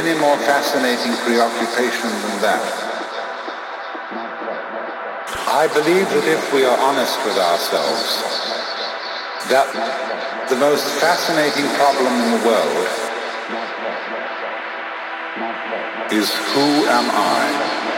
Any more fascinating preoccupation than that. I believe that if we are honest with ourselves, that the most fascinating problem in the world is who am I?